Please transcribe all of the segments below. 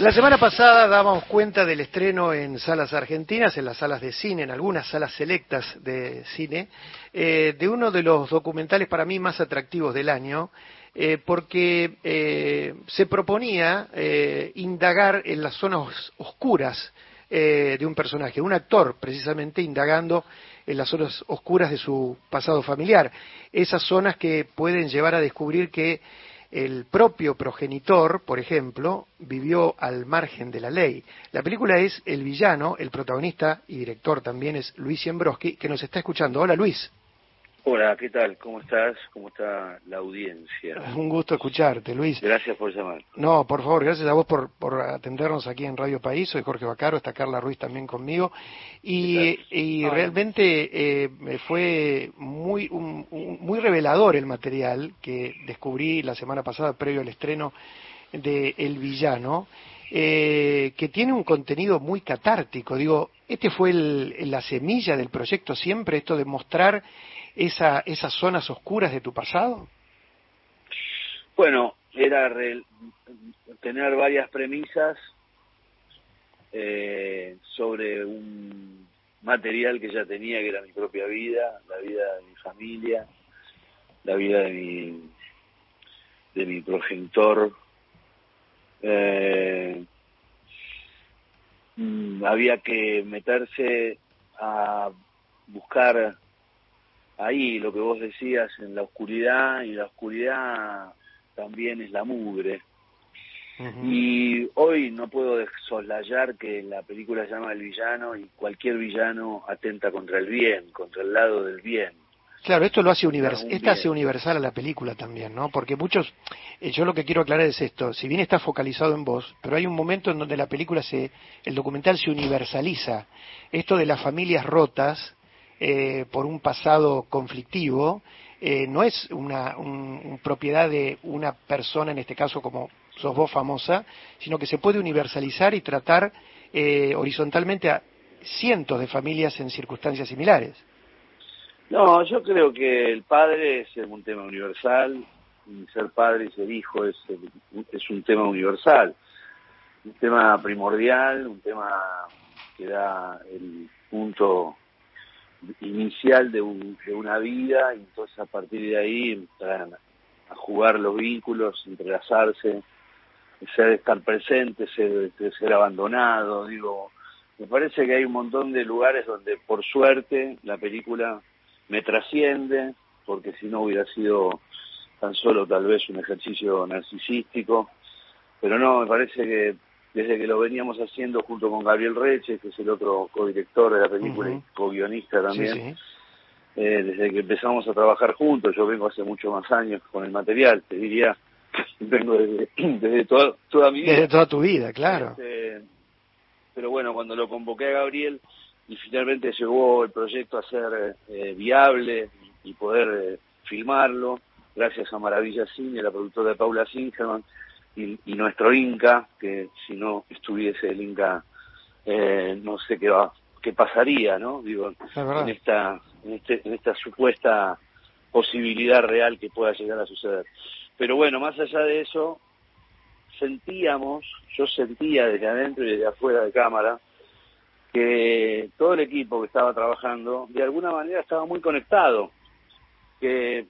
La semana pasada dábamos cuenta del estreno en salas argentinas, en las salas de cine, en algunas salas selectas de cine, eh, de uno de los documentales para mí más atractivos del año, eh, porque eh, se proponía indagar en las zonas oscuras de un personaje, un actor precisamente indagando en las zonas oscuras de su pasado familiar, esas zonas que pueden llevar a descubrir que el propio progenitor, por ejemplo, vivió al margen de la ley. La película es El villano, el protagonista y director también es Luis Siembroski, que nos está escuchando. Hola Luis. Hola, ¿qué tal? ¿Cómo estás? ¿Cómo está la audiencia? Un gusto escucharte, Luis. Gracias por llamar. No, por favor, gracias a vos por, por atendernos aquí en Radio País. Soy Jorge Bacaro, está Carla Ruiz también conmigo. Y, y realmente eh, fue muy, muy revelador el material que descubrí la semana pasada, previo al estreno de El Villano. Eh, que tiene un contenido muy catártico. Digo, este fue el, la semilla del proyecto siempre, esto de mostrar esa, esas zonas oscuras de tu pasado? Bueno, era tener varias premisas eh, sobre un material que ya tenía, que era mi propia vida, la vida de mi familia, la vida de mi, de mi progenitor. Eh, mm, había que meterse a buscar ahí lo que vos decías en la oscuridad y la oscuridad también es la mugre. Y hoy no puedo soslayar que la película se llama El villano y cualquier villano atenta contra el bien, contra el lado del bien. Claro, esto lo hace universal, esta hace universal a la película también, ¿no? Porque muchos, eh, yo lo que quiero aclarar es esto, si bien está focalizado en vos, pero hay un momento en donde la película se, el documental se universaliza. Esto de las familias rotas, eh, por un pasado conflictivo, eh, no es una propiedad de una persona, en este caso como sos vos famosa, sino que se puede universalizar y tratar eh, horizontalmente a cientos de familias en circunstancias similares. No, yo creo que el padre es un tema universal, y ser padre y ser hijo es, es un tema universal, un tema primordial, un tema que da el punto inicial de, una vida y entonces a partir de ahí entran a jugar los vínculos, entrelazarse, ser estar presente, ser, ser abandonado, digo, me parece que hay un montón de lugares donde por suerte la película me trasciende, porque si no hubiera sido tan solo tal vez un ejercicio narcisístico, pero no, me parece que desde que lo veníamos haciendo junto con Gabriel Reche, que es el otro codirector de la película y co-guionista también, eh, desde que empezamos a trabajar juntos, yo vengo hace muchos más años con el material, te diría, vengo desde, desde toda, toda mi vida. Desde toda tu vida, claro. Este, pero bueno, cuando lo convoqué a Gabriel y finalmente llegó el proyecto a ser eh, viable y poder eh, filmarlo, gracias a Maravilla Cine, la productora de Paula Singerman, y, nuestro Inca, que si no estuviese el Inca, eh, no sé qué va, qué pasaría, ¿no? Digo, en esta, en, este, en esta supuesta posibilidad real que pueda llegar a suceder. Pero bueno, más allá de eso, sentíamos, yo sentía desde adentro y desde afuera de cámara, que todo el equipo que estaba trabajando de alguna manera estaba muy conectado, que,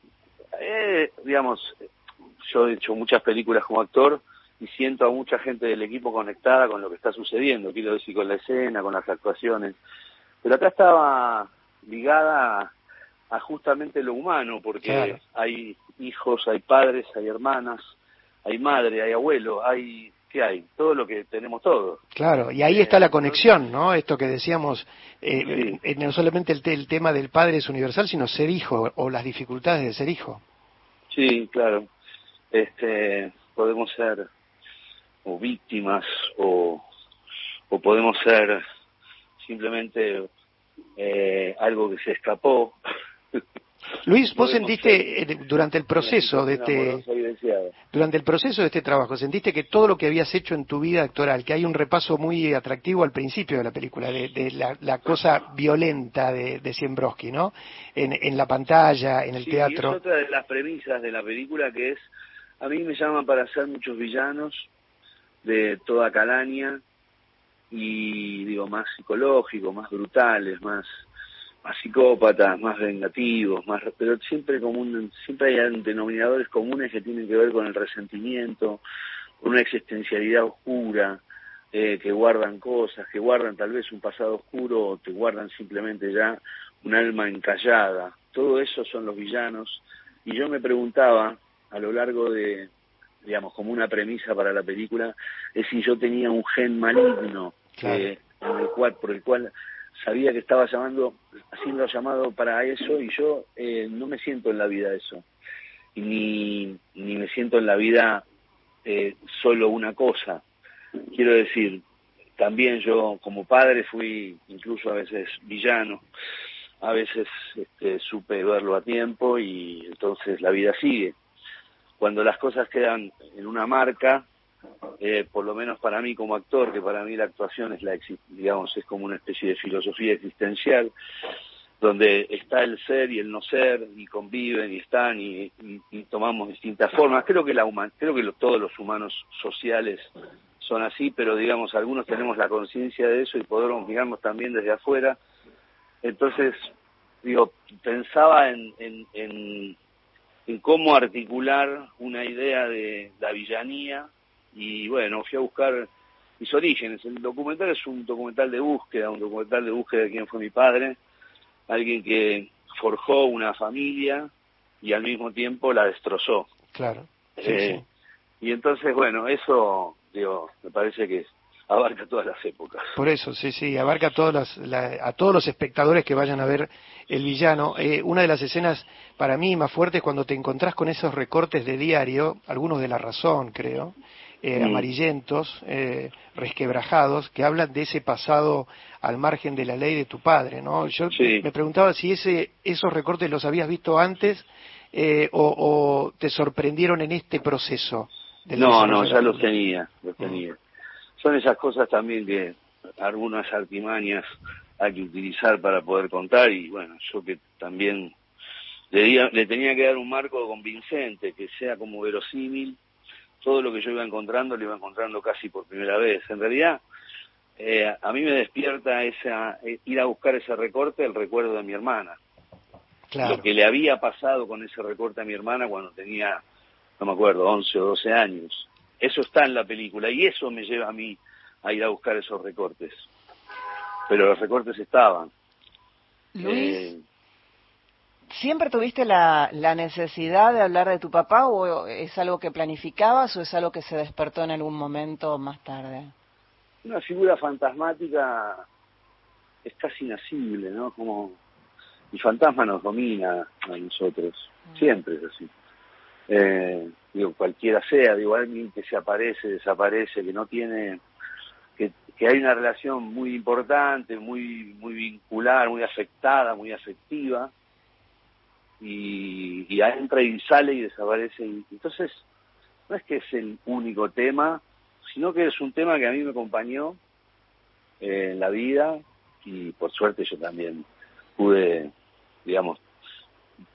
eh, digamos, yo he hecho muchas películas como actor y siento a mucha gente del equipo conectada con lo que está sucediendo, quiero decir, con la escena, con las actuaciones. Pero acá estaba ligada a, justamente lo humano, porque hay hijos, hay padres, hay hermanas, hay madre, hay abuelo, hay ¿qué hay? Todo lo que tenemos todos. Claro, y ahí está la conexión, ¿no? Esto que decíamos, eh, eh, no solamente el, el, tema del padre es universal, sino ser hijo o las dificultades de ser hijo. Sí, claro este, podemos ser o víctimas o, o podemos ser simplemente eh, algo que se escapó. Luis, vos sentiste eh, durante el proceso de este durante el proceso de este trabajo, sentiste que todo lo que habías hecho en tu vida actoral, que hay un repaso muy atractivo al principio de la película, de, la, cosa violenta de, de Siembroski, ¿no? En, en, la pantalla, en el teatro. es otra de las premisas de la película que es a mí me llaman para hacer muchos villanos de toda calaña y digo más psicológico, más brutales, más psicópatas, más vengativos, más pero siempre común, siempre hay denominadores comunes que tienen que ver con el resentimiento, con una existencialidad oscura, eh, que guardan cosas, que guardan tal vez un pasado oscuro o te guardan simplemente ya un alma encallada. Todo eso son los villanos. Y yo me preguntaba a lo largo de, digamos, como una premisa para la película, es si yo tenía un gen maligno eh, en el cual, por el cual sabía que estaba llamando, haciendo llamado para eso y yo eh, no me siento en la vida eso. Y ni, ni me siento en la vida eh, solo una cosa. Quiero decir, también yo como padre fui incluso a veces villano, a veces este, supe verlo a tiempo y entonces la vida sigue cuando las cosas quedan en una marca, eh, por lo menos para mí como actor, que para mí la actuación es la digamos es como una especie de filosofía existencial, donde está el ser y el no ser y conviven y están y, tomamos distintas formas. Creo que la creo que todos los humanos sociales son así, pero digamos algunos tenemos la conciencia de eso y podemos mirarnos también desde afuera. Entonces digo pensaba en en cómo articular una idea de la villanía y bueno, fui a buscar mis orígenes. El documental es un documental de búsqueda, un documental de búsqueda de quién fue mi padre, alguien que forjó una familia y al mismo tiempo la destrozó. Claro. Eh, y entonces, bueno, eso, digo, me parece que abarca todas las épocas. Por eso, sí, sí, abarca a todos, a todos los espectadores que vayan a ver El Villano. Eh, una de las escenas para mí más fuertes cuando te encontrás con esos recortes de diario, algunos de La Razón, creo, eh, amarillentos, eh, resquebrajados, que hablan de ese pasado al margen de la ley de tu padre, ¿no? Yo me preguntaba si ese, esos recortes los habías visto antes o, te sorprendieron en este proceso. no, no, ya los tenía, los tenía son esas cosas también que algunas artimañas hay que utilizar para poder contar y bueno, yo que también le, le tenía que dar un marco convincente, que sea como verosímil, todo lo que yo iba encontrando lo iba encontrando casi por primera vez. En realidad, eh, a mí me despierta esa eh, ir a buscar ese recorte, el recuerdo de mi hermana. Lo que le había pasado con ese recorte a mi hermana cuando tenía, no me acuerdo, 11 o 12 años. Eso está en la película y eso me lleva a mí a ir a buscar esos recortes. Pero los recortes estaban. Luis, eh, ¿siempre tuviste la, la necesidad de hablar de tu papá o es algo que planificabas o es algo que se despertó en algún momento más tarde? Una figura fantasmática es casi inasible, ¿no? Como el fantasma nos domina a nosotros, mm. siempre es así. Eh, digo, cualquiera sea, digo, alguien que se aparece, desaparece, que no tiene, que, que hay una relación muy importante, muy, muy vincular, muy afectada, muy afectiva, y, y entra y sale y desaparece. entonces, no es que es el único tema, sino que es un tema que a mí me acompañó eh, en la vida y por suerte yo también pude, digamos,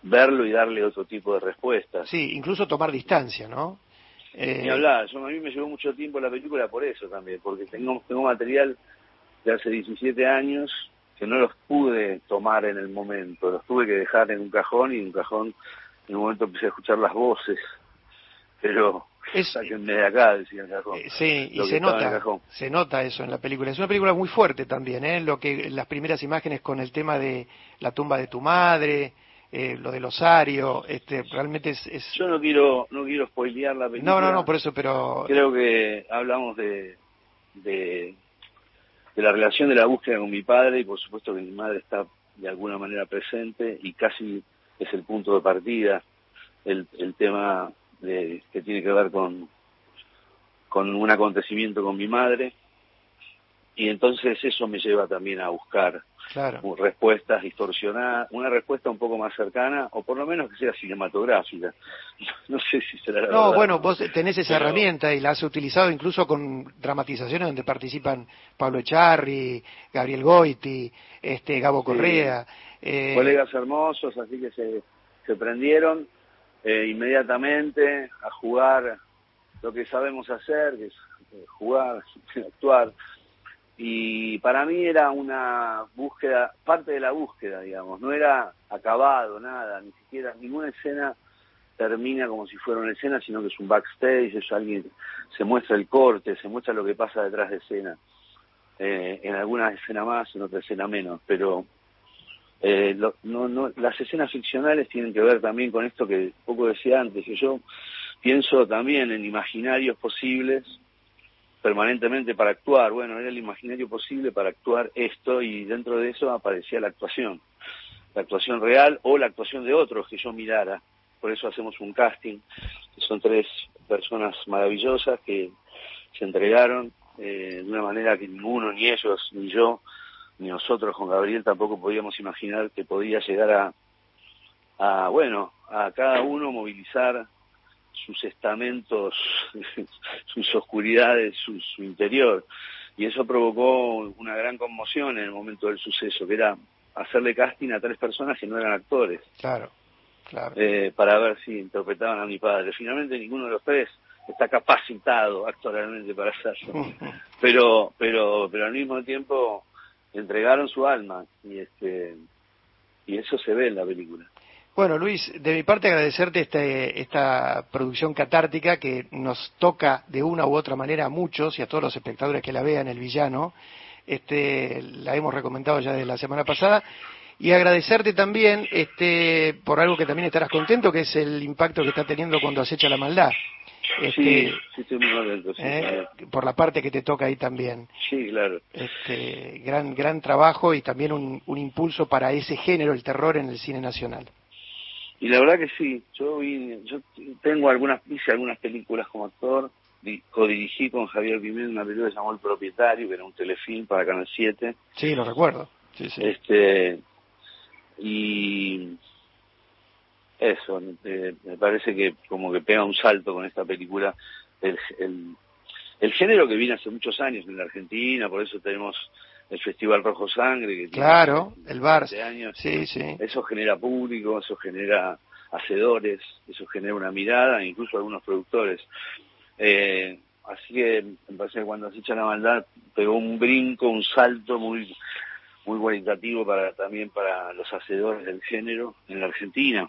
verlo y darle otro tipo de respuestas. Sí, incluso tomar distancia, ¿no? Eh... Ni hablar, a mí me llevó mucho tiempo la película por eso también, porque tengo, tengo material de hace 17 años que no los pude tomar en el momento, los tuve que dejar en un cajón y en un cajón en un momento empecé a escuchar las voces, pero es, de acá, decía el cajón. Eh, sí, y se nota, se nota eso en la película. Es una película muy fuerte también, ¿eh? Lo que las primeras imágenes con el tema de la tumba de tu madre, eh, lo del osario, este, realmente es, Yo no quiero, no quiero spoilear la película. No, no, no, por eso, pero... Creo que hablamos de, de, de la relación de la búsqueda con mi padre y por supuesto que mi madre está de alguna manera presente y casi es el punto de partida el, el tema de, que tiene que ver con, con un acontecimiento con mi madre y entonces eso me lleva también a buscar respuestas distorsionadas, una respuesta un poco más cercana, o por lo menos que sea cinematográfica. No sé si será la No, bueno, vos tenés esa herramienta y la has utilizado incluso con dramatizaciones donde participan Pablo Echarri, Gabriel Goiti, este, Gabo Correa. Eh... Colegas hermosos, así que se, se prendieron eh, inmediatamente a jugar lo que sabemos hacer, que es eh, jugar, actuar. Y para mí era una búsqueda, parte de la búsqueda, digamos, no era acabado, nada, ni siquiera, ninguna escena termina como si fuera una escena, sino que es un backstage, es alguien, se muestra el corte, se muestra lo que pasa detrás de escena. Eh, en alguna escena más, en otra escena menos, pero eh, no, no, las escenas ficcionales tienen que ver también con esto que poco decía antes, que yo pienso también en imaginarios posibles permanentemente para actuar. Bueno, era el imaginario posible para actuar esto y dentro de eso aparecía la actuación, la actuación real o la actuación de otros que yo mirara. Por eso hacemos un casting, que son tres personas maravillosas que se entregaron eh, de una manera que ninguno, ni ellos, ni yo, ni nosotros con Gabriel tampoco podíamos imaginar que podía llegar a, a bueno, a cada uno movilizar sus estamentos, sus oscuridades, su, interior. Y eso provocó una gran conmoción en el momento del suceso, que era hacerle casting a tres personas que no eran actores. Claro, claro. Eh, para ver si interpretaban a mi padre. Finalmente ninguno de los tres está capacitado actualmente para hacerlo. pero, pero, pero al mismo tiempo entregaron su alma y este y eso se ve en la película. Bueno, Luis, de mi parte agradecerte este, esta producción catártica que nos toca de una u otra manera a muchos y a todos los espectadores que la vean, El Villano. Este, la hemos recomendado ya desde la semana pasada. Y agradecerte también este, por algo que también estarás contento, que es el impacto que está teniendo cuando acecha la maldad. Este, sí, sí, muy eh, Por la parte que te toca ahí también. Sí, claro. Este, gran, gran trabajo y también un, un impulso para ese género, el terror, en el cine nacional. Y la verdad que sí, yo vi, yo tengo algunas, hice algunas películas como actor, codirigí con Javier Pimentel una película que se llamó El Propietario, que era un telefilm para Canal 7. Sí, lo recuerdo. Sí, sí. Este, y eso, eh, me parece que como que pega un salto con esta película el, el, el género que viene hace muchos años en la Argentina, por eso tenemos el Festival Rojo Sangre. Que claro, el bar. Años. Sí, sí. Eso genera público, eso genera hacedores, eso genera una mirada, incluso algunos productores. Eh, así que me parece que cuando se echa la maldad pegó un brinco, un salto muy muy cualitativo para también para los hacedores del género en la Argentina.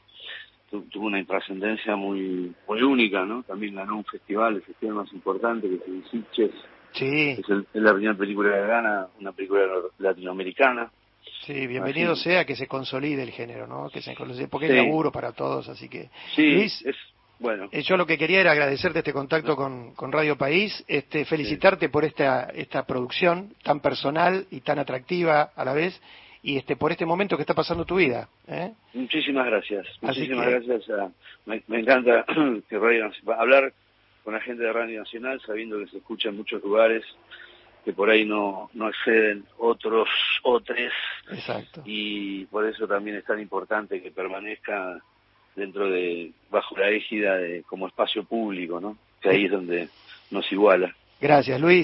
tuvo una trascendencia muy muy única, ¿no? También ganó un festival, el festival más importante que es el Sitges, Sí. Es, la primera película que gana, una película latinoamericana. Sí, bienvenido sea que se consolide el género, ¿no? Que se consolide, porque es laburo para todos, así que. Sí, es, bueno. Eh, yo lo que quería era agradecerte este contacto con, con Radio País, este, felicitarte por esta, esta producción tan personal y tan atractiva a la vez, y este, por este momento que está pasando tu vida. ¿eh? Muchísimas gracias. Muchísimas gracias. me, me, encanta que Radio hablar con la gente de Radio Nacional, sabiendo que se escucha en muchos lugares que por ahí no, no exceden otros otros Exacto. y por eso también es tan importante que permanezca dentro de bajo la égida de como espacio público, ¿no? Que ahí es donde nos iguala. Gracias, Luis.